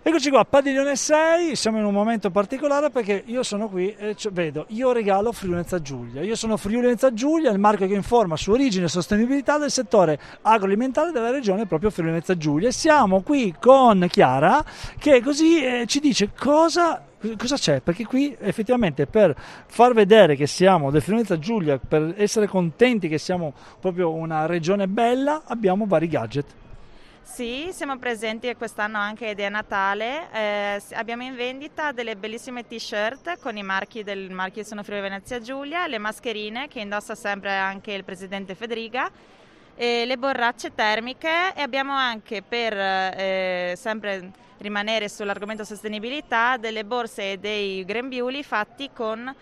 Eccoci qua, Padiglione 6, siamo in un momento particolare perché io sono qui e vedo, io regalo Friulenza Giulia. Io sono Friulenza Giulia, il marchio che informa su origine e sostenibilità del settore agroalimentare della regione proprio Friulenza Giulia. E siamo qui con Chiara che così eh, ci dice cosa cosa c'è? Perché qui effettivamente per far vedere che siamo del Friulenza Giulia, per essere contenti che siamo proprio una regione bella, abbiamo vari gadget. Sì, siamo presenti quest'anno anche Idea Natale. Eh, abbiamo in vendita delle bellissime t-shirt con i marchi del marchio Sono Friuli Venezia Giulia, le mascherine che indossa sempre anche il presidente Federica, le borracce termiche e abbiamo anche per eh, sempre rimanere sull'argomento sostenibilità delle borse e dei grembiuli fatti con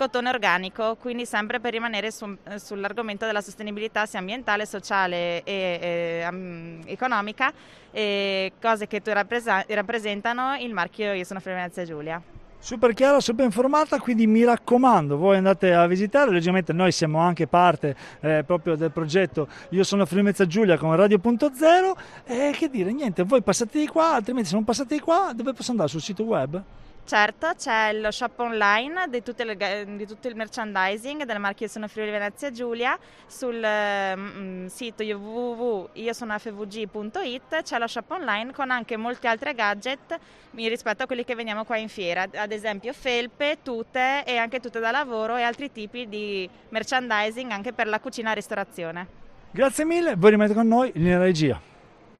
cotone organico, quindi sempre per rimanere su, sull'argomento della sostenibilità sia ambientale, sociale e, e economica, e cose che rappresentano il marchio Io sono Friuli Venezia Giulia. Super chiara, super informata, quindi mi raccomando, voi andate a visitare, leggermente noi siamo anche parte eh, proprio del progetto Io sono Friuli Giulia con Radio.0 e che dire, niente, voi passate di qua, altrimenti se non passate di qua dove posso andare sul sito web? Certo, c'è lo shop online di, le, di tutto il merchandising del marchio Sono Friuli Venezia Giulia sul mm, sito www.iosonofvg.it c'è lo shop online con anche molti altri gadget rispetto a quelli che veniamo qua in fiera, ad esempio felpe, tute e anche tute da lavoro e altri tipi di merchandising anche per la cucina e ristorazione. Grazie mille, voi rimanete con noi in regia.